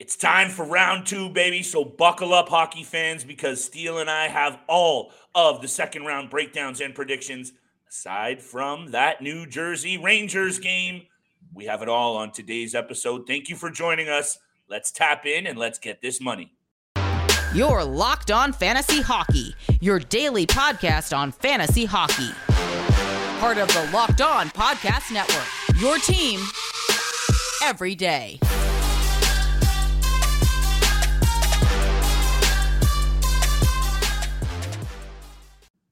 It's time for round two, baby. So buckle up, hockey fans, because Steele and I have all of the second round breakdowns and predictions. Aside from that New Jersey Rangers game, we have it all on today's episode. Thank you for joining us. Let's tap in and let's get this money. Your Locked On Fantasy Hockey, your daily podcast on fantasy hockey. Part of the Locked On Podcast Network, your team every day.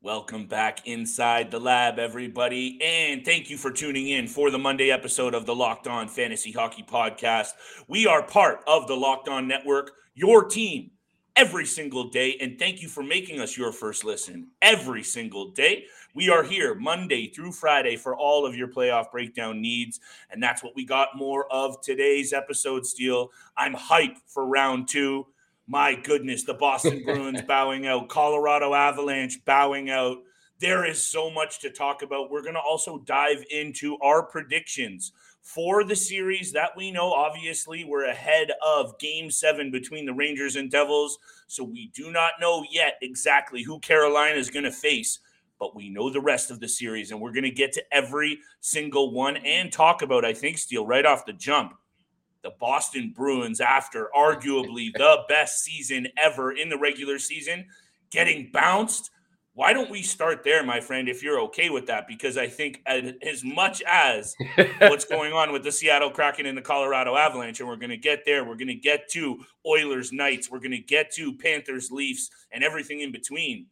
Welcome back inside the lab, everybody. And thank you for tuning in for the Monday episode of the Locked On Fantasy Hockey Podcast. We are part of the Locked On Network, your team every single day. And thank you for making us your first listen every single day. We are here Monday through Friday for all of your playoff breakdown needs. And that's what we got more of today's episode, Steele. I'm hyped for round two my goodness, the Boston Bruins bowing out, Colorado Avalanche bowing out. There is so much to talk about. We're going to also dive into our predictions for the series that we know. Obviously, we're ahead of game seven between the Rangers and Devils. So we do not know yet exactly who Carolina is going to face, but we know the rest of the series. And we're going to get to every single one and talk about, I think, Steele, right off the jump the Boston Bruins after arguably the best season ever in the regular season getting bounced. Why don't we start there, my friend, if you're okay with that? Because I think as much as what's going on with the Seattle Kraken and the Colorado Avalanche, and we're going to get there, we're going to get to Oilers Knights, we're going to get to Panthers Leafs, and everything in between.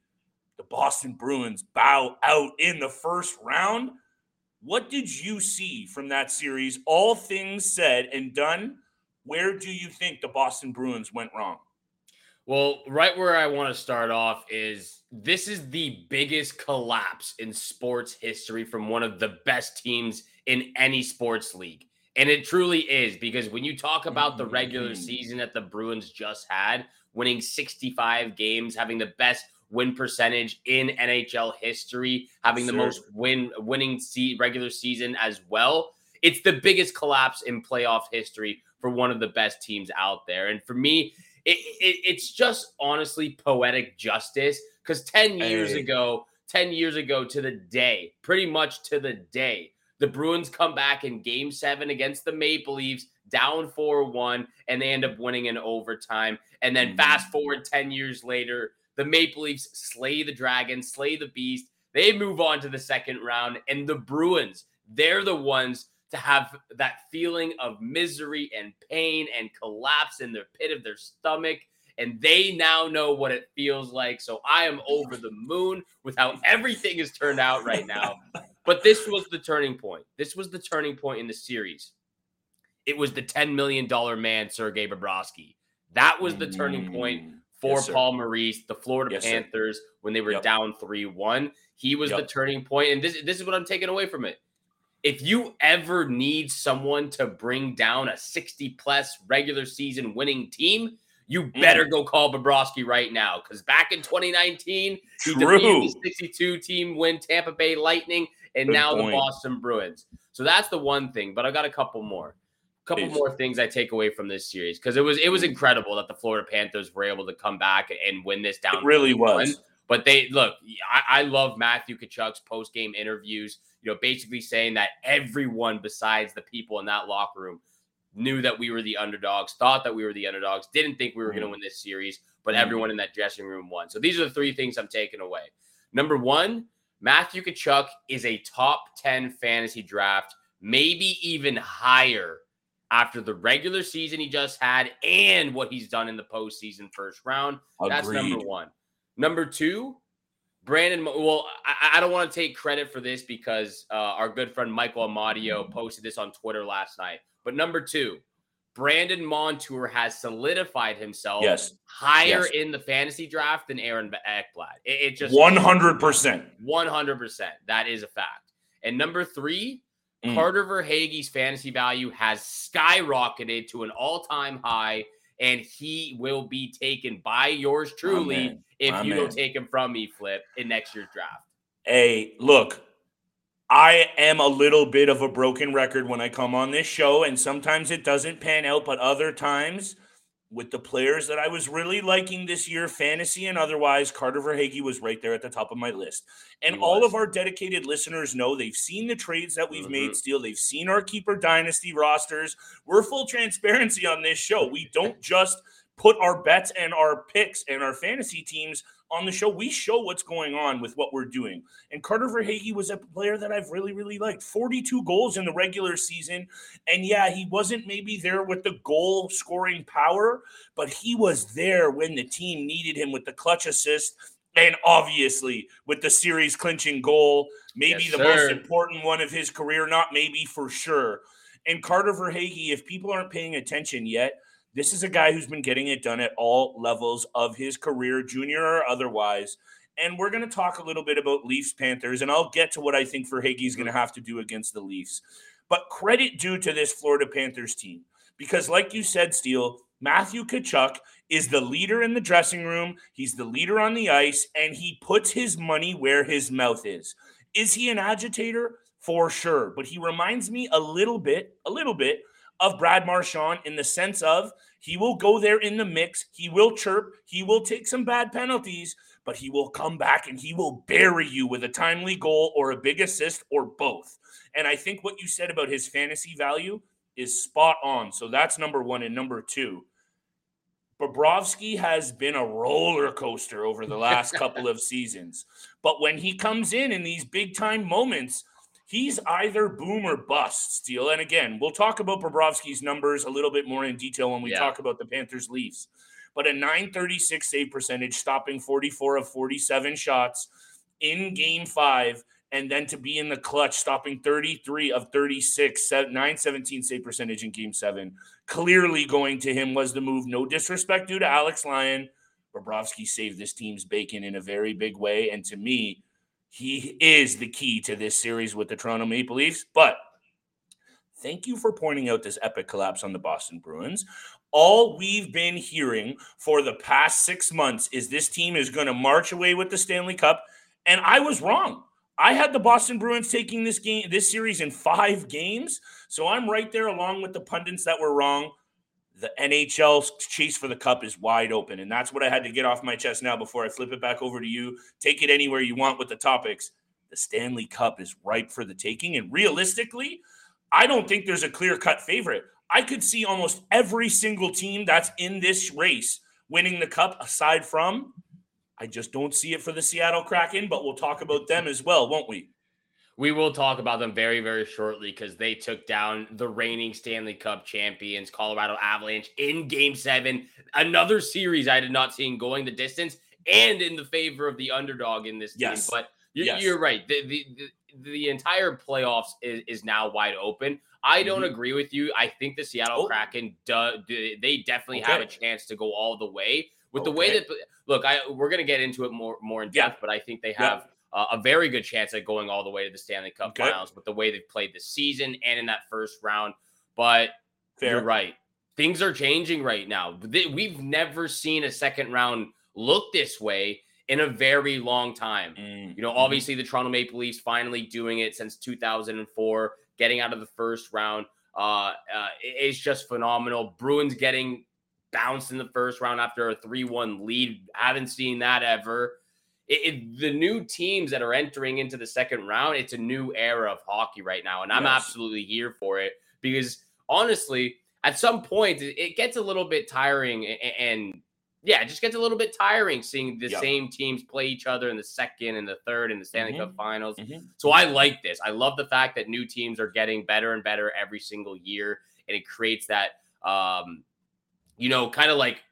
The Boston Bruins bow out in the first round. What did you see from that series? All things said and done, where do you think the Boston Bruins went wrong? Well, right where I want to start off is this is the biggest collapse in sports history from one of the best teams in any sports league. And it truly is because when you talk about the regular mm-hmm. season that the Bruins just had, winning 65 games, having the best win percentage in NHL history, having the most win winning se- regular season as well. It's the biggest collapse in playoff history for one of the best teams out there. And for me, it, it, it's just honestly poetic justice because 10 years hey. ago, 10 years ago to the day, pretty much to the day, the Bruins come back in game seven against the Maple Leafs, down 4 1, and they end up winning in overtime. And then mm-hmm. fast forward 10 years later, the Maple Leafs slay the Dragon, slay the Beast. They move on to the second round, and the Bruins, they're the ones to have that feeling of misery and pain and collapse in the pit of their stomach. And they now know what it feels like. So I am over the moon with how everything has turned out right now. But this was the turning point. This was the turning point in the series. It was the $10 million man, Sergei Bobrovsky. That was the turning point mm for yes, Paul Maurice, the Florida yes, Panthers, sir. when they were yep. down 3 1. He was yep. the turning point. And this, this is what I'm taking away from it. If you ever need someone to bring down a 60 plus regular season winning team, you mm. better mm. go call Bobrovsky right now. Because back in 2019, True. he defeated the 62 team win Tampa Bay Lightning and Good now point. the Boston Bruins. So that's the one thing. But I got a couple more couple more things I take away from this series because it was it was mm. incredible that the Florida Panthers were able to come back and win this down. It really was. But they look, I, I love Matthew Tkachuk's post game interviews. You know, basically saying that everyone besides the people in that locker room knew that we were the underdogs, thought that we were the underdogs, didn't think we were mm. going to win this series, but mm. everyone in that dressing room won. So these are the three things I'm taking away. Number one, Matthew Tkachuk is a top 10 fantasy draft, maybe even higher after the regular season he just had and what he's done in the postseason first round. Agreed. That's number one. Number two, Brandon. Well, I, I don't want to take credit for this because uh, our good friend Michael Amadio posted this on Twitter last night. But number two, Brandon Montour has solidified himself yes. higher yes. in the fantasy draft than Aaron Ekblad. It, it just 100%. 100%. That is a fact. And number three, Mm. Carter Verhaeghe's fantasy value has skyrocketed to an all-time high, and he will be taken by yours truly if you don't take him from me, Flip, in next year's draft. Hey, look, I am a little bit of a broken record when I come on this show, and sometimes it doesn't pan out, but other times with the players that I was really liking this year, fantasy and otherwise, Carter Verhaeghe was right there at the top of my list. And all of our dedicated listeners know they've seen the trades that we've mm-hmm. made, Steele. They've seen our keeper dynasty rosters. We're full transparency on this show. We don't just put our bets and our picks and our fantasy teams on the show, we show what's going on with what we're doing. And Carter Verhaeghe was a player that I've really, really liked. 42 goals in the regular season. And yeah, he wasn't maybe there with the goal scoring power, but he was there when the team needed him with the clutch assist. And obviously, with the series clinching goal, maybe yes, the sir. most important one of his career, not maybe for sure. And Carter Verhaeghe, if people aren't paying attention yet, this is a guy who's been getting it done at all levels of his career, junior or otherwise. And we're going to talk a little bit about Leafs Panthers, and I'll get to what I think Verhaeghe is going to have to do against the Leafs. But credit due to this Florida Panthers team, because like you said, Steele, Matthew Tkachuk is the leader in the dressing room. He's the leader on the ice, and he puts his money where his mouth is. Is he an agitator? For sure. But he reminds me a little bit, a little bit of Brad Marchand in the sense of he will go there in the mix, he will chirp, he will take some bad penalties, but he will come back and he will bury you with a timely goal or a big assist or both. And I think what you said about his fantasy value is spot on. So that's number one. And number two, Bobrovsky has been a roller coaster over the last couple of seasons. But when he comes in in these big time moments, he's either boom or bust, Steele. And again, we'll talk about Bobrovsky's numbers a little bit more in detail when we yeah. talk about the Panthers Leafs. But a 936 save percentage, stopping 44 of 47 shots in game five, and then to be in the clutch, stopping 33 of 36, 917 save percentage in game seven. Clearly going to him was the move. No disrespect due to Alex Lyon. Bobrovsky saved this team's bacon in a very big way. And to me, he is the key to this series with the Toronto Maple Leafs. But thank you for pointing out this epic collapse on the Boston Bruins. All we've been hearing for the past six months is this team is going to march away with the Stanley Cup. And I was wrong. I had the Boston Bruins taking this game, this series in five games. So I'm right there along with the pundits that were wrong the NHL chase for the cup is wide open. And that's what I had to get off my chest now before I flip it back over to you. Take it anywhere you want with the topics. The Stanley Cup is ripe for the taking. And realistically, I don't think there's a clear cut favorite. I could see almost every single team that's in this race winning the cup aside from. I just don't see it for the Seattle Kraken, but we'll talk about them as well, won't we? We will talk about them very, very shortly because they took down the reigning Stanley Cup champions, Colorado Avalanche, in game seven. Another series I did not see going the distance and in the favor of the underdog in this yes. game. But you're, yes. you're right. The, the, the, the, entire playoffs is, is now wide open. I don't mm-hmm. agree with you. I think the Seattle oh. Kraken, do, do, they definitely okay. have a chance to go all the way. With okay. the way that, look, I we're going to get into it more more in depth, yeah. but I think they have. Uh, a very good chance at going all the way to the Stanley Cup okay. Finals with the way they've played this season and in that first round. But Fair. you're right. Things are changing right now. We've never seen a second round look this way in a very long time. Mm. You know, mm-hmm. obviously the Toronto Maple Leafs finally doing it since 2004, getting out of the first round. Uh, uh, it's just phenomenal. Bruins getting bounced in the first round after a 3 1 lead. Haven't seen that ever it, it, the new teams that are entering into the second round, it's a new era of hockey right now. And I'm yes. absolutely here for it because honestly, at some point, it gets a little bit tiring and, and yeah, it just gets a little bit tiring seeing the yep. same teams play each other in the second and the third in the Stanley mm-hmm. Cup finals. Mm-hmm. So I like this. I love the fact that new teams are getting better and better every single year. And it creates that, um, you know, kind of like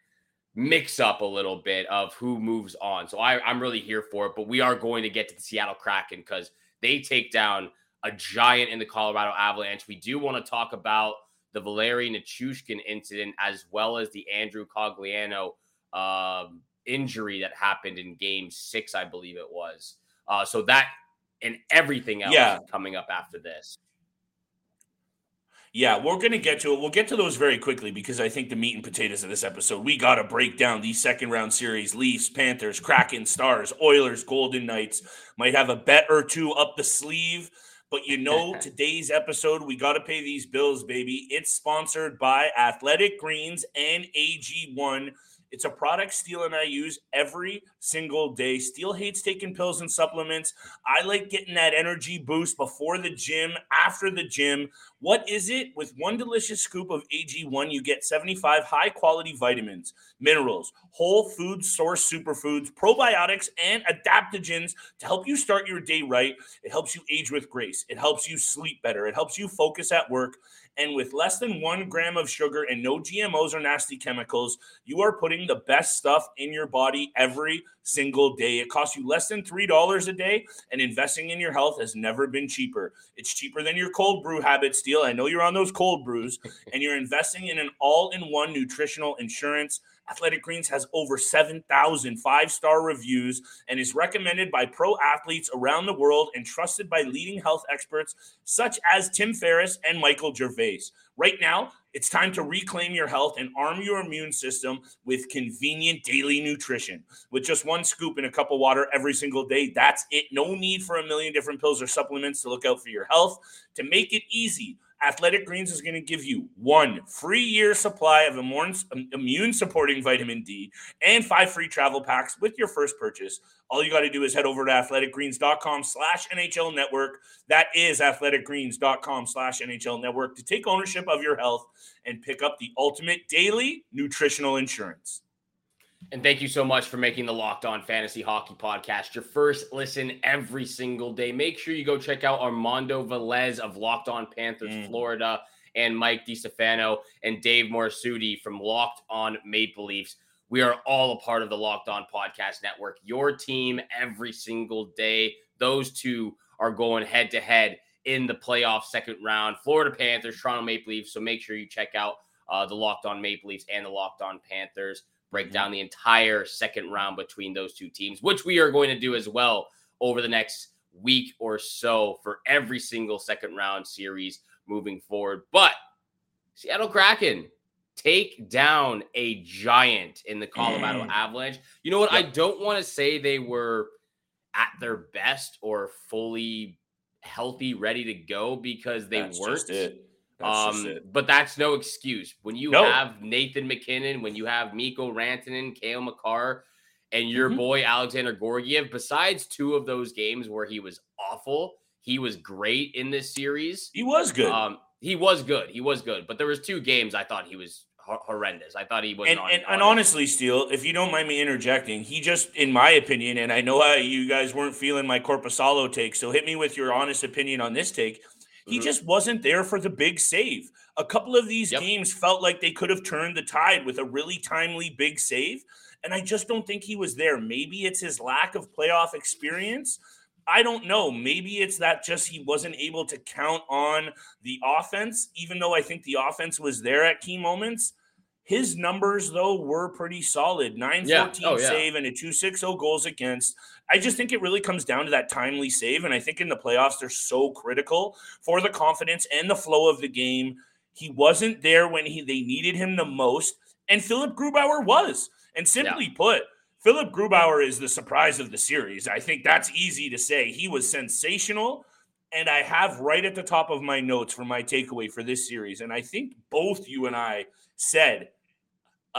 mix up a little bit of who moves on. So I, I'm really here for it. But we are going to get to the Seattle Kraken because they take down a giant in the Colorado Avalanche. We do want to talk about the Valeri Nichushkin incident as well as the Andrew Cogliano um, injury that happened in game six, I believe it was. Uh, so that and everything else yeah. coming up after this. Yeah, we're going to get to it. We'll get to those very quickly because I think the meat and potatoes of this episode, we got to break down these second round series Leafs, Panthers, Kraken, Stars, Oilers, Golden Knights. Might have a bet or two up the sleeve. But you know, today's episode, we got to pay these bills, baby. It's sponsored by Athletic Greens and AG1. It's a product Steele and I use every single day. Steele hates taking pills and supplements. I like getting that energy boost before the gym, after the gym. What is it? With one delicious scoop of AG1, you get 75 high quality vitamins, minerals, whole food source superfoods, probiotics, and adaptogens to help you start your day right. It helps you age with grace. It helps you sleep better. It helps you focus at work. And with less than one gram of sugar and no GMOs or nasty chemicals, you are putting the best stuff in your body every single day. It costs you less than $3 a day, and investing in your health has never been cheaper. It's cheaper than your cold brew habit, Steele. I know you're on those cold brews, and you're investing in an all in one nutritional insurance Athletic Greens has over 7,000 five star reviews and is recommended by pro athletes around the world and trusted by leading health experts such as Tim Ferriss and Michael Gervais. Right now, it's time to reclaim your health and arm your immune system with convenient daily nutrition. With just one scoop in a cup of water every single day, that's it. No need for a million different pills or supplements to look out for your health. To make it easy, Athletic Greens is going to give you one free year supply of um, immune supporting vitamin D and five free travel packs with your first purchase. All you got to do is head over to athleticgreens.com slash NHL network. That is athleticgreens.com slash NHL network to take ownership of your health and pick up the ultimate daily nutritional insurance. And thank you so much for making the Locked On Fantasy Hockey Podcast your first listen every single day. Make sure you go check out Armando Velez of Locked On Panthers mm. Florida and Mike DiStefano and Dave Morisuti from Locked On Maple Leafs. We are all a part of the Locked On Podcast Network. Your team every single day. Those two are going head to head in the playoff second round. Florida Panthers, Toronto Maple Leafs. So make sure you check out uh, the Locked On Maple Leafs and the Locked On Panthers break mm-hmm. down the entire second round between those two teams, which we are going to do as well over the next week or so for every single second round series moving forward. But Seattle Kraken take down a giant in the Colorado mm. Avalanche. You know what? Yep. I don't want to say they were at their best or fully healthy, ready to go because they That's weren't. Um, but that's no excuse. When you have Nathan MacKinnon, when you have Mikko Rantanen, Cale Makar, and your mm-hmm. boy Alexandar Georgiev, besides two of those games where he was awful, he was great in this series. He was good. Um, he was good. He was good. But there was two games I thought he was horrendous. I thought he was. And, and, and, honestly, Steele, if you don't mind me interjecting, he just, in my opinion, and I know how you guys weren't feeling my Korpisalo take, so hit me with your honest opinion on this take. He mm-hmm. just wasn't there for the big save. A couple of these yep. games felt like they could have turned the tide with a really timely big save. And I just don't think he was there. Maybe it's his lack of playoff experience. I don't know. Maybe it's that just he wasn't able to count on the offense, even though I think the offense was there at key moments. His numbers, though, were pretty solid 914 yeah. oh, yeah. save and a 260 goals against. I just think it really comes down to that timely save. And I think in the playoffs, they're so critical for the confidence and the flow of the game. He wasn't there when he they needed him the most. And Philipp Grubauer was. And simply yeah. put, Philipp Grubauer is the surprise of the series. I think that's easy to say. He was sensational. And I have right at the top of my notes for my takeaway for this series. And I think both you and I said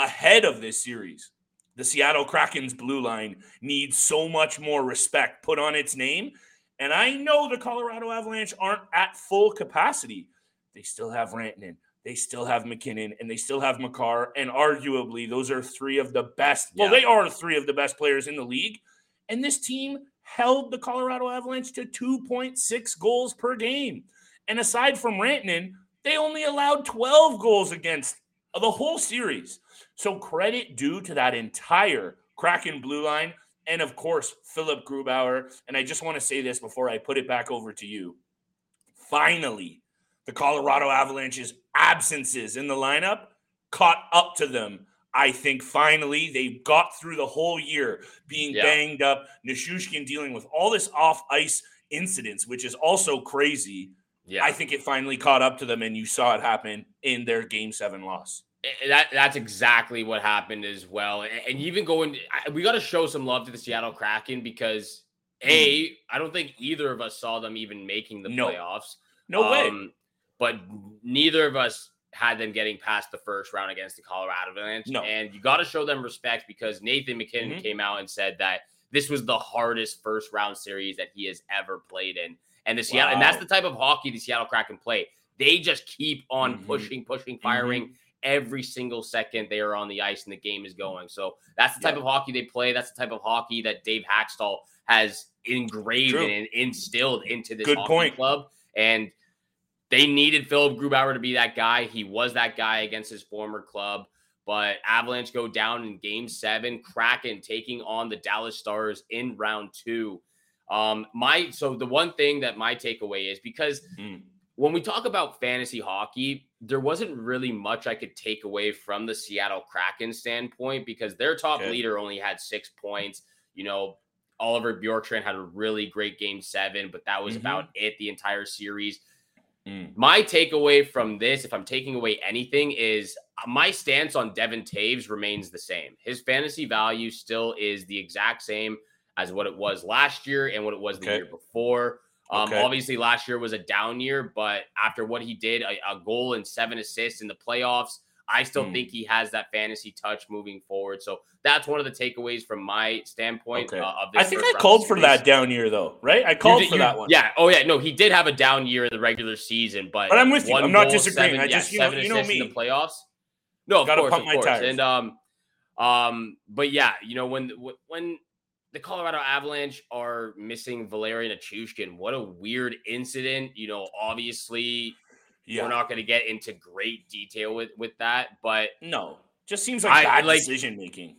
ahead of this series the Seattle Kraken's blue line needs so much more respect put on its name. And I know the Colorado Avalanche aren't at full capacity. They still have Rantanen, they still have MacKinnon, and they still have Makar. And arguably, those are three of the best. Well, they are three of the best players in the league. And this team held the Colorado Avalanche to 2.6 goals per game. And aside from Rantanen, they only allowed 12 goals against the whole series. So credit due to that entire Kraken blue line. And of course, Philipp Grubauer. And I just want to say this before I put it back over to you. Finally, the Colorado Avalanche's absences in the lineup caught up to them. I think finally they got through the whole year being yeah. banged up. Nichushkin dealing with all this off ice incidents, which is also crazy. Yeah. I think it finally caught up to them, and you saw it happen in their game seven loss. That that's exactly what happened as well. And even going, we got to show some love to the Seattle Kraken because A, I don't think either of us saw them even making the No. playoffs. No way. Um, But neither of us had them getting past the first round against the Colorado Avalanche. No. And you got to show them respect because Nathan MacKinnon Mhm. came out and said that this was the hardest first round series that he has ever played in. And the Seattle, and that's the type of hockey the Seattle Kraken play. They just keep on Mhm. pushing, pushing, firing every single second they are on the ice and the game is going. So that's the type Yeah. of hockey they play. That's the type of hockey that Dave Hakstol has engraved True. and instilled into this Good hockey point. club. And they needed Philipp Grubauer to be that guy. He was that guy against his former club. But Avalanche go down in game seven, Kraken taking on the Dallas Stars in round two. Um, my so the one thing that my takeaway is because Mm. When we talk about fantasy hockey, there wasn't really much I could take away from the Seattle Kraken standpoint because their top Okay. leader only had six points. You know, Oliver Bjorkstrand had a really great game seven, but that was Mhm. about it the entire series. Mm. My takeaway from this, if I'm taking away anything, is my stance on Devon Toews remains the same. His fantasy value still is the exact same as what it was last year and what it was the year before. Um, Okay. Obviously, last year was a down year, but after what he did, a, a goal and seven assists in the playoffs, I still Hmm. think he has that fantasy touch moving forward. So that's one of the takeaways from my standpoint Okay. uh, of this. I think I called for that down year though, right? I called did- for you- that one. Yeah. Oh, yeah. No, he did have a down year in the regular season, but But I'm with you. I'm not goal, disagreeing. seven- I yeah, just- you know- you know assists in the playoffs. No, of Gotta course, of course. tires. And um, um, but yeah, you know when when the Colorado Avalanche are missing Valeri Nichushkin, what a weird incident. You know, obviously Yeah. we're not going to get into great detail with with that, but no. Just seems like I- bad like- decision making.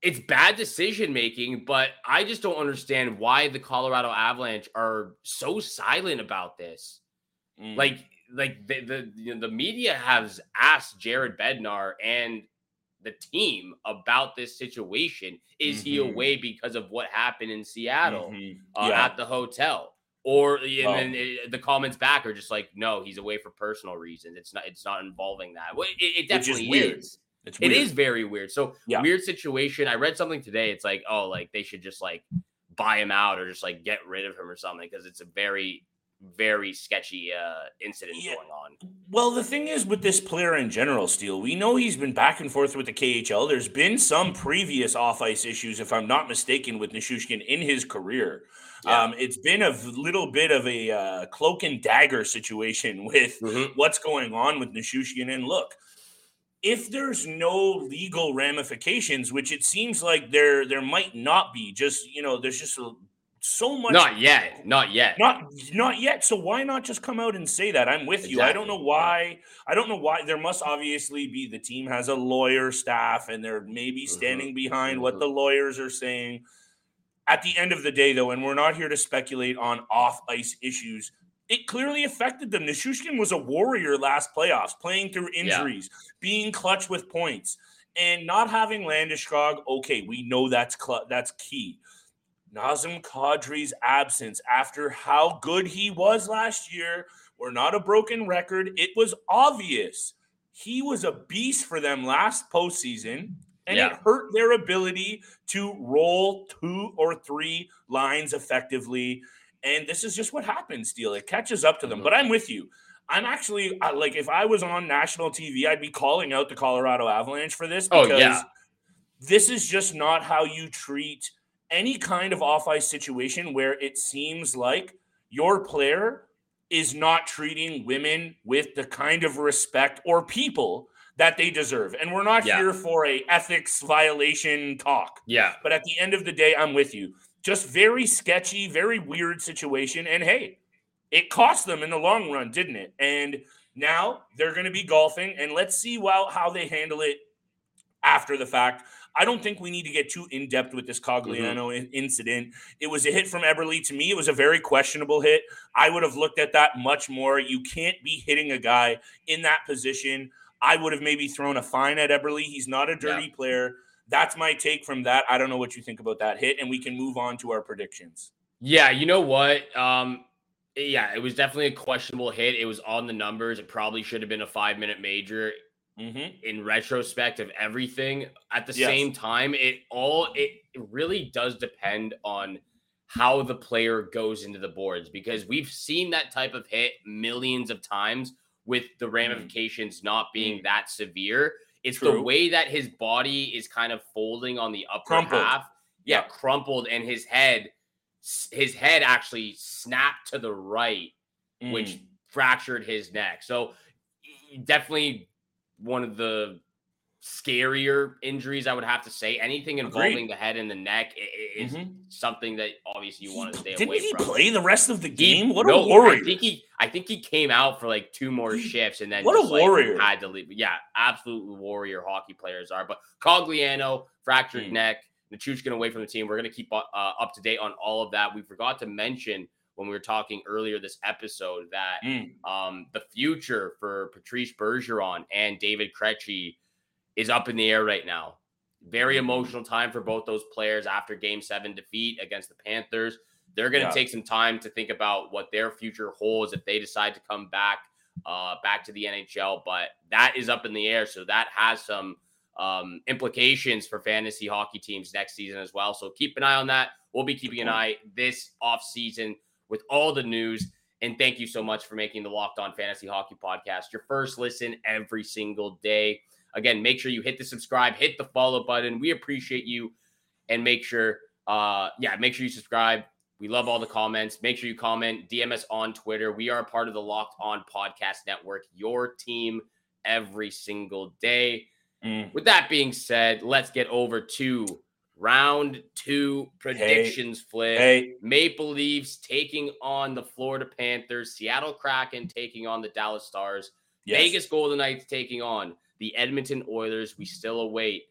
it's bad decision making, but I just don't understand why the Colorado Avalanche are so silent about this. Mm. Like, like the the you know, the media has asked Jared Bednar and the team about this situation. Is he Mhm. away because of what happened in Seattle Mhm. uh, yeah. at the hotel? Or and Oh. then uh, the comments back are just like, no, he's away for personal reasons. It's not. It's not involving that. Well, it, it Which is definitely weird. is. It's weird. is very weird. So Yeah. weird situation. I read something today. It's like, oh, like they should just like buy him out or just like get rid of him or something because it's a very, very sketchy uh incident Yeah. going on. Well, the thing is with this player in general, Steele, we know he's been back and forth with the KHL. There's been some previous off ice issues, if I'm not mistaken, with Nichushkin in his career. Yeah. Um, it's been a little bit of a uh, cloak and dagger situation with Mhm. what's going on with Nichushkin. And look, if there's no legal ramifications, which it seems like there there might not be, just you know, there's just a, so much Not yet. Not yet. not not yet. So why not just come out and say that? I'm with you. I don't know why. I don't know why. There must obviously be the team has a lawyer staff and they're maybe Mhm. standing behind what Mhm. the lawyers are saying. At the end of the day, though, and we're not here to speculate on off ice issues, it clearly affected them. Nichushkin was a warrior last playoffs, playing through Yeah. injuries, being clutch with points, and not having Landeskog. Okay, we know that's cl- that's key. Nazem Kadri's absence after how good he was last year. We're not a broken record. It was obvious. He was a beast for them last postseason, and Yeah. it hurt their ability to roll two or three lines effectively. And this is just what happens, Steele. It catches up to them. But mm-hmm. I'm with you. I'm actually like, if I was on national TV, I'd be calling out the Colorado Avalanche for this Oh, because yeah. this is just not how you treat any kind of off ice situation where it seems like your player is not treating women with the kind of respect or people that they deserve. And we're not Yeah. here for a ethics violation talk. Yeah. But at the end of the day, I'm with you. Just very sketchy, very weird situation. And hey, it cost them in the long run, didn't it? And now they're going to be golfing, and let's see well how they handle it after the fact. I don't think we need to get too in depth with this Cogliano in- incident. It was a hit from Eberle. To me, it was a very questionable hit. I would have looked at that much more. You can't be hitting a guy in that position. I would have maybe thrown a fine at Eberle. He's not a dirty player. That's my take from that. I don't know what you think about that hit, and we can move on to our predictions. Yeah, you know what? Um, yeah, it was definitely a questionable hit. It was on the numbers. It probably should have been a five minute major Mm-hmm. in retrospect of everything. At the Yes. same time, it all it really does depend on how the player goes into the boards because we've seen that type of hit millions of times with the Mm. ramifications not being that severe. It's True. the way that his body is kind of folding on the upper Crumpled. half. Yeah, Yeah. crumpled, and his head, his head actually snapped to the right, which Mm. fractured his neck. So definitely one of the scarier injuries I would have to say. Anything involving Agreed. the head and the neck is Mhm. something that obviously you want to stay away from. Didn't away he from. play the rest of the He- game? what no, a warrior! I think he I think he came out for like two more shifts and then what a like, warrior. had to leave. Yeah, absolutely warrior hockey players are. But Cogliano, fractured Mm. neck, Nichushkin away from the team. We're gonna keep uh, up to date on all of that. We forgot to mention when we were talking earlier this episode that Mm. um, the future for Patrice Bergeron and David Krejci is up in the air right now. Very emotional time for both those players after Game Seven defeat against the Panthers. They're going to Yeah. take some time to think about what their future holds if they decide to come back, uh, back to the NHL. But that is up in the air, so that has some um, implications for fantasy hockey teams next season as well. So keep an eye on that. We'll be keeping an eye this off season with all the news. And thank you so much for making the Locked On Fantasy Hockey Podcast your first listen every single day. Again, make sure you hit the subscribe, hit the follow button. We appreciate you. And make sure, uh, yeah, make sure you subscribe. We love all the comments. Make sure you comment, DM us on Twitter. We are a part of the Locked On Podcast Network, your team every single day. Mm. With that being said, let's get over to round two predictions flip. Hey, Maple Leafs taking on the Florida Panthers, Seattle Kraken taking on the Dallas Stars, yes. Vegas Golden Knights taking on the Edmonton Oilers. We still await.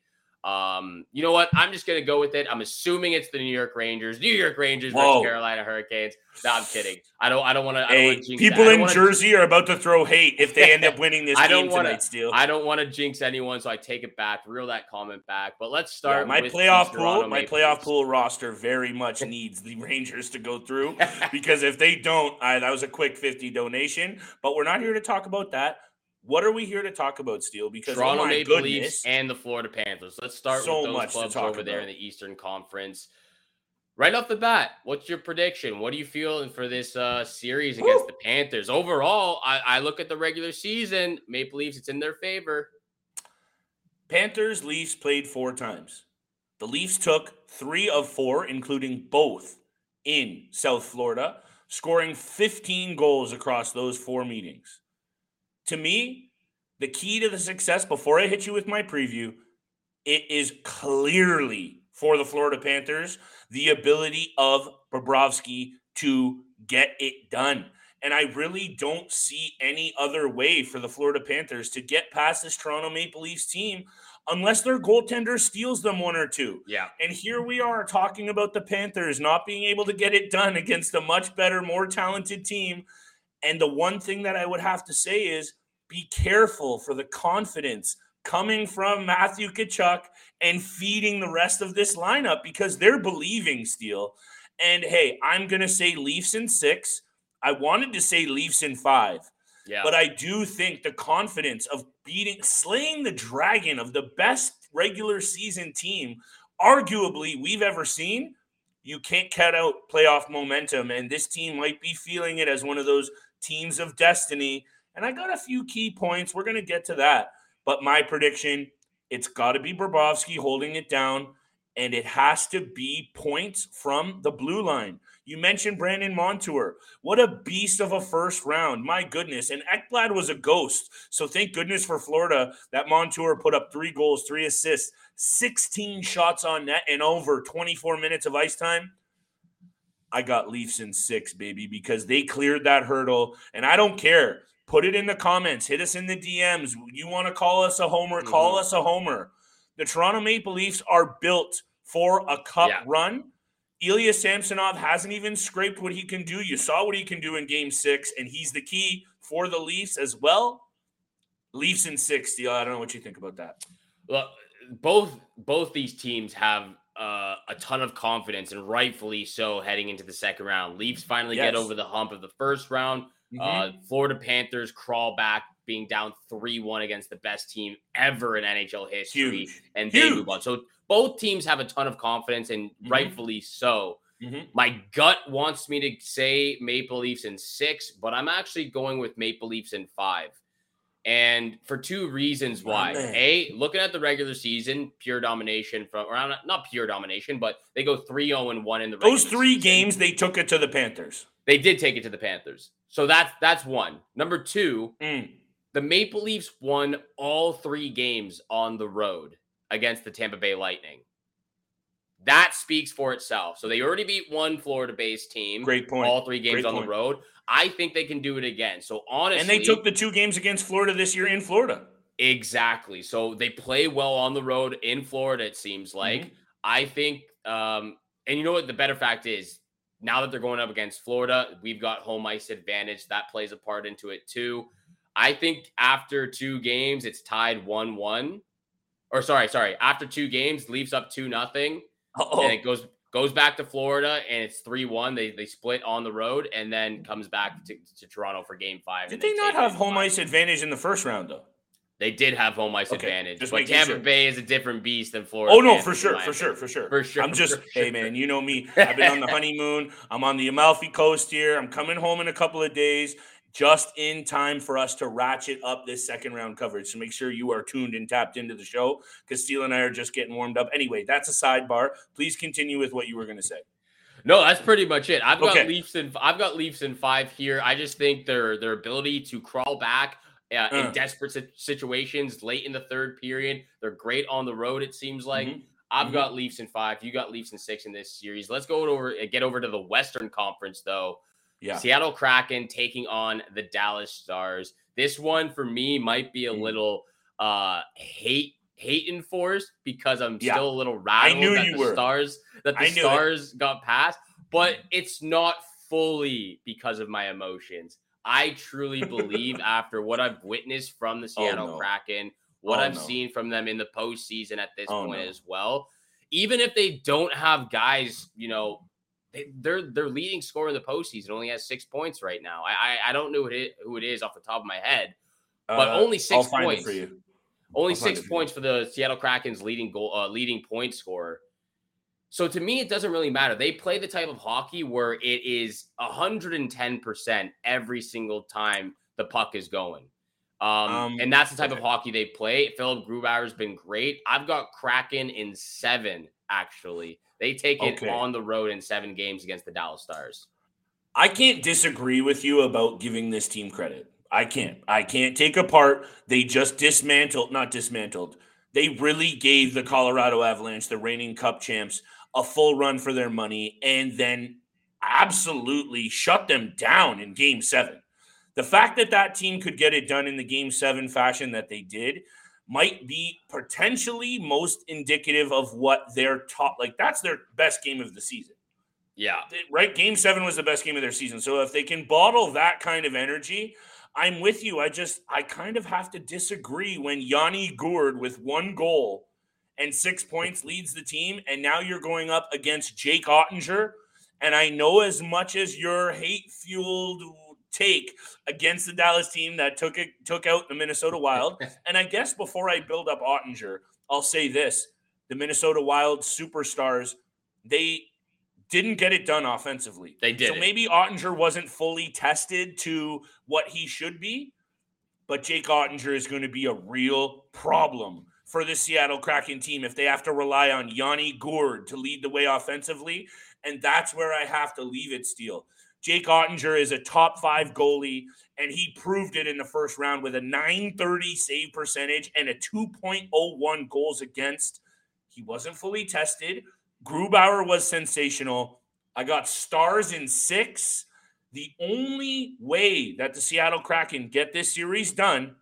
Um, you know what? I'm just gonna go with it. I'm assuming it's the New York Rangers. New York Rangers Whoa. versus Carolina Hurricanes. No, I'm kidding. I don't. I don't want to. I don't Hey, people in wanna- Jersey are about to throw hate if they end up winning this I don't game wanna- tonight. Still, I don't want to jinx anyone, so I take it back. Reel that comment back. But let's start. Yeah, my with the playoff pool, my Maple playoff Leafs. pool roster very much needs the Rangers to go through because if they don't, I, that was a quick fifty donation. But we're not here to talk about that. What are we here to talk about, Steele? Because Toronto oh Maple goodness, Leafs and the Florida Panthers. Let's start So with those clubs over there in the Eastern Conference. Right off the bat, what's your prediction? What do you feel for this uh, series against Woo! the Panthers? Overall, I, I look at the regular season. Maple Leafs, it's in their favor. Panthers Leafs played four times. The Leafs took three of four, including both in South Florida, scoring 15 goals across those four meetings. To me, the key to the success, before I hit you with my preview, it is clearly for the Florida Panthers the ability of Bobrovsky to get it done. And I really don't see any other way for the Florida Panthers to get past this Toronto Maple Leafs team unless their goaltender steals them one or two. Yeah. And here we are talking about the Panthers not being able to get it done against a much better, more talented team. And the one thing that I would have to say is be careful for the confidence coming from Matthew Tkachuk and feeding the rest of this lineup because they're believing Steele. And hey, I'm going to say Leafs in six. I wanted to say Leafs in five. Yeah. But I do think the confidence of beating, slaying the dragon of the best regular season team, arguably we've ever seen, you can't cut out playoff momentum. And this team might be feeling it as one of those teams of destiny. And I got a few key points. We're going to get to that. But my prediction, it's got to be Bobrovsky holding it down, and it has to be points from the blue line. You mentioned Brandon Montour. What a beast of a first round. My goodness. And Ekblad was a ghost. So thank goodness for Florida that Montour put up three goals, three assists, 16 shots on net, and over 24 minutes of ice time. I got Leafs in six, baby, because they cleared that hurdle. And I don't care. Put it in the comments. Hit us in the DMs. You want to call us a homer? Call Mhm. us a homer. The Toronto Maple Leafs are built for a cup Yeah. run. Ilya Samsonov hasn't even scraped what he can do. You saw what he can do in game six, and he's the key for the Leafs as well. Leafs in six, Steele. I don't know what you think about that. Look, both both these teams have uh, a ton of confidence, and rightfully so, heading into the second round. Leafs finally get over the hump of the first round. Uh, Florida Panthers crawl back, being down three one against the best team ever in NHL history, Huge. and they Huge. move on. So both teams have a ton of confidence, and Mhm. rightfully so. Mm-hmm. My gut wants me to say Maple Leafs in six, but I'm actually going with Maple Leafs in five. And for two reasons why. Oh, a, looking at the regular season, pure domination from around not pure domination, but they go 3-0 and 1 in the Those three season. games they took it to the Panthers. They did take it to the Panthers. So that's that's one. Number 2, mm. the Maple Leafs won all 3 games on the road against the Tampa Bay Lightning. That speaks for itself. So they already beat one Florida-based team. Great point. All three games Great on point. the road. I think they can do it again. So honestly, and they took the two games against Florida this year in Florida. Exactly. So they play well on the road in Florida. It seems like. Mm-hmm. I think, um, and you know what? The better fact is now that they're going up against Florida, we've got home ice advantage. That plays a part into it too. I think after two games, it's tied one-one. Or sorry, sorry. After two games, Leafs up two nothing, and it goes goes back to Florida and it's 3-1. They they split on the road and then comes back to, to Toronto for game five. Did they, they not have home five. ice advantage in the first round though? They did have home ice okay, advantage, but Tampa sure. Bay is a different beast than Florida. Oh no, for sure, for sure, for sure, for sure. I'm just, hey man, you know me. I've been on the honeymoon. I'm on the Amalfi Coast here. I'm coming home in a couple of days, just in time for us to ratchet up this second round coverage. So make sure you are tuned and tapped into the show because Steele and I are just getting warmed up. Anyway, that's a sidebar. Please continue with what you were going to say. No, that's pretty much it. I've got okay. Leafs in I've got Leafs in five here. I just think their their ability to crawl back uh, in uh. desperate situations late in the third period. They're great on the road. It seems like mm-hmm. I've mm-hmm. got Leafs in five. You got Leafs in six in this series. Let's go over uh, get over to the Western Conference though. Yeah, Seattle Kraken taking on the Dallas Stars. This one for me might be a mm-hmm. little uh hate hate enforced because I'm yeah. still a little rattled I knew that you the were. Stars that the Stars it. got past, but it's not fully because of my emotions. I truly believe after what I've witnessed from the Seattle oh, no. Kraken, what oh, I've no. seen from them in the postseason at this oh, point no. as well, even if they don't have guys, you know, they, their their leading scorer in the postseason only has six points right now. I I, I don't know who it, who it is off the top of my head, but uh, only 6 points. for you. Only I'll six points for the Seattle Kraken's leading goal, uh, leading point scorer. So to me, it doesn't really matter. They play the type of hockey where it is 110% every single time the puck is going. Um, um, and that's the type okay. of hockey they play. Philipp Grubauer's been great. I've got Kraken in seven, actually. They take it okay. on the road in seven games against the Dallas Stars. I can't disagree with you about giving this team credit. I can't. I can't take apart. They just dismantled, not dismantled. They really gave the Colorado Avalanche, the reigning cup champs, a full run for their money and then absolutely shut them down in game seven. The fact that that team could get it done in the game seven fashion that they did might be potentially most indicative of what they're taught. Like that's their best game of the season. Yeah. Right. Game seven was the best game of their season. So if they can bottle that kind of energy, I'm with you. I just, I kind of have to disagree when Yanni Gourde with one goal and six points leads the team. And now you're going up against Jake Oettinger. And I know as much as your hate fueled take against the Dallas team that took it took out the Minnesota Wild. and I guess before I build up Oettinger, I'll say this: the Minnesota Wild superstars, they didn't get it done offensively. They did. So maybe Oettinger wasn't fully tested to what he should be, but Jake Oettinger is going to be a real problem for the Seattle Kraken team if they have to rely on Yanni Gourde to lead the way offensively. And that's where I have to leave it, Steele. Jake Oettinger is a top five goalie, and he proved it in the first round with a 930 save percentage and a 2.01 goals against. He wasn't fully tested. Grubauer was sensational. I got stars in six. The only way that the Seattle Kraken get this series done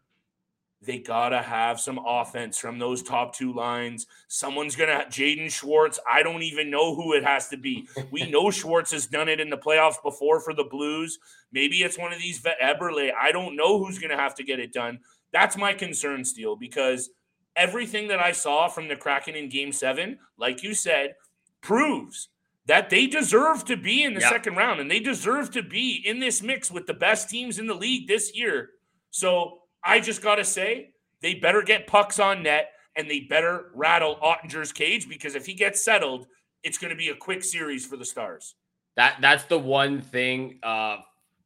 they gotta have some offense from those top two lines. Someone's gonna Jaden Schwartz. I don't even know who it has to be. We know Schwartz has done it in the playoffs before for the Blues. Maybe it's one of these vet Eberle. I don't know who's gonna have to get it done. That's my concern, Steele, because everything that I saw from the Kraken in Game Seven, like you said, proves that they deserve to be in the yep. second round and they deserve to be in this mix with the best teams in the league this year. So I just got to say, they better get pucks on net and they better rattle Oettinger's cage because if he gets settled, it's going to be a quick series for the Stars. That that's the one thing uh,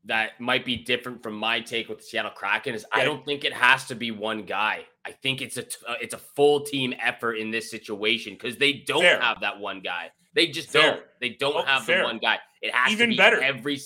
that might be different from my take with the Seattle Kraken is I don't think it has to be one guy. I think it's a uh, it's a full team effort in this situation because they don't fair. have that one guy. They just fair. don't. They don't oh, have fair. the one guy. It has even to be better every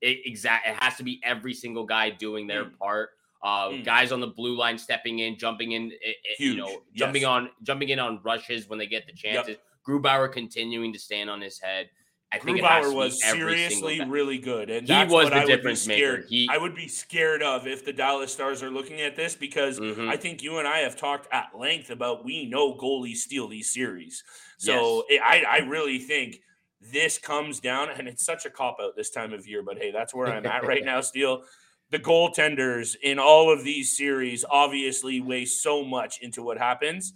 it, exact. It has to be every single guy doing their mm. part. Uh, mm. Guys on the blue line stepping in, jumping in, it, you know, jumping yes. on, jumping in on rushes when they get the chances. Yep. Grubauer continuing to stand on his head. I think Grubauer was seriously really good, and he was the I difference maker. He, I would be scared of if the Dallas Stars are looking at this because mm-hmm. I think you and I have talked at length about we know goalies steal these series. So yes. it, I, I really think this comes down, and it's such a cop out this time of year. But hey, that's where I'm at right now. Steele, the goaltenders in all of these series obviously weigh so much into what happens.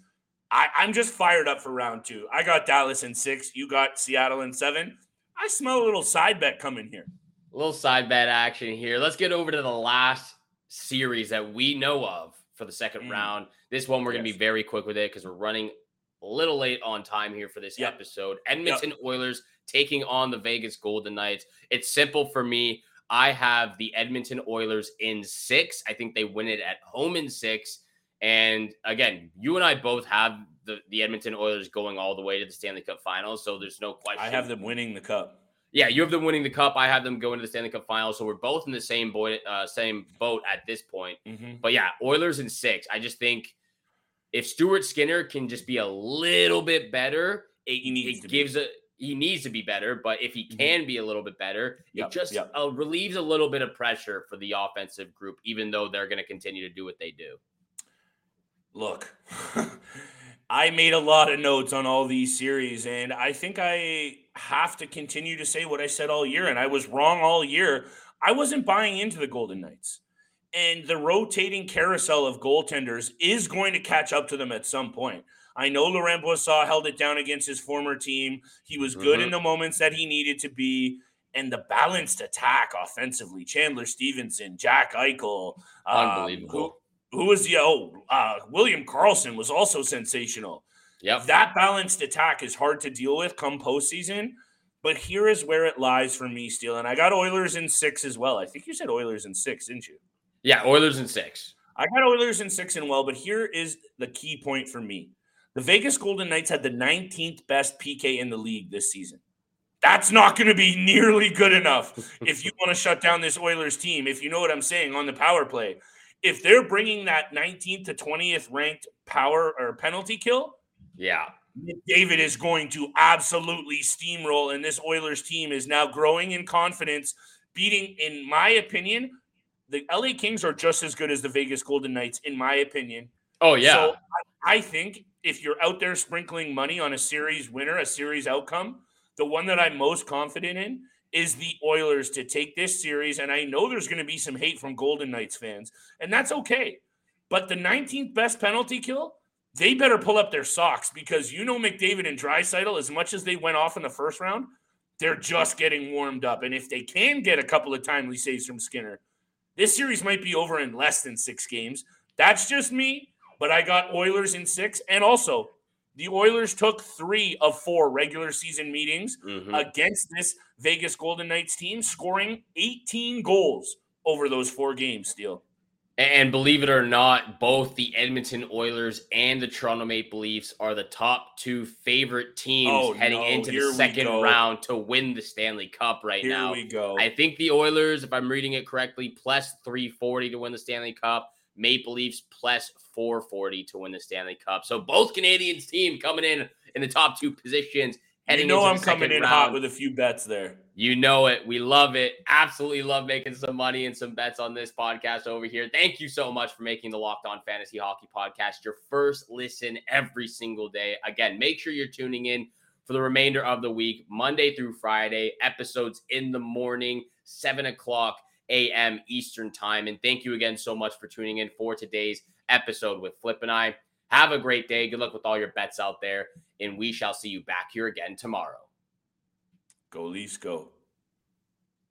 I, I'm just fired up for round two. I got Dallas in six. You got Seattle in seven. I smell a little side bet coming here. A little side bet action here. Let's get over to the last series that we know of for the second mm. round. This one, we're yes. going to be very quick with it because we're running a little late on time here for this yep. episode. Edmonton yep. Oilers taking on the Vegas Golden Knights. It's simple for me. I have the Edmonton Oilers in six. I think they win it at home in six. And again, you and I both have the, the Edmonton Oilers going all the way to the Stanley Cup Finals, so there's no question. I have them winning the cup. Yeah, you have them winning the cup. I have them going to the Stanley Cup Finals, so we're both in the same boat, uh, same boat at this point. Mm-hmm. But yeah, Oilers in six. I just think if Stuart Skinner can just be a little bit better, it, it gives be. a he needs to be better. But if he mm-hmm. can be a little bit better, yep, it just yep. uh, relieves a little bit of pressure for the offensive group, even though they're going to continue to do what they do. Look. I made a lot of notes on all these series, and I think I have to continue to say what I said all year, and I was wrong all year. I wasn't buying into the Golden Knights. And the rotating carousel of goaltenders is going to catch up to them at some point. I know Laurent Brossoit held it down against his former team. He was good mm-hmm. in the moments that he needed to be. And the balanced attack offensively, Chandler Stephenson, Jack Eichel, um, unbelievable who was the oh uh, William Karlsson was also sensational. Yeah, that balanced attack is hard to deal with come postseason. But here is where it lies for me, Steele. And I got Oilers in six as well. I think you said Oilers in six, didn't you? Yeah, Oilers in six. I got Oilers in six and well, but here is the key point for me. The Vegas Golden Knights had the 19th best PK in the league this season. That's not going to be nearly good enough if you want to shut down this Oilers team, if you know what I'm saying on the power play if they're bringing that 19th to 20th ranked power or penalty kill, yeah, David is going to absolutely steamroll, and this Oilers team is now growing in confidence, beating, in my opinion, the LA Kings are just as good as the Vegas Golden Knights, in my opinion. Oh yeah, so I, I think if you're out there sprinkling money on a series winner, a series outcome, the one that I'm most confident in is the Oilers to take this series. And I know there's going to be some hate from Golden Knights fans, and that's okay. But the 19th best penalty kill, they better pull up their socks because you know McDavid and Draisaitl, as much as they went off in the first round, they're just getting warmed up. And if they can get a couple of timely saves from Skinner, this series might be over in less than six games. That's just me, but I got Oilers in six. And also, the Oilers took three of four regular season meetings mm-hmm. against this Vegas Golden Knights team, scoring 18 goals over those four games, Steele. And believe it or not, both the Edmonton Oilers and the Toronto Maple Leafs are the top two favorite teams oh, heading no. into Here the second round to win the Stanley Cup right Here now. we go. I think the Oilers, if I'm reading it correctly, plus 340 to win the Stanley Cup. Maple Leafs plus 440 to win the Stanley Cup. So both Canadians team coming in in the top two positions. Heading you know I'm coming in round. hot with a few bets there. You know it. We love it. Absolutely love making some money and some bets on this podcast over here. Thank you so much for making the Locked On Fantasy Hockey Podcast your first listen every single day. Again, make sure you're tuning in for the remainder of the week, Monday through Friday, episodes in the morning, 7 o'clock a.m. Eastern Time. And thank you again so much for tuning in for today's episode with Flip and I. Have a great day. Good luck with all your bets out there. And we shall see you back here again tomorrow. Go Leafs, go.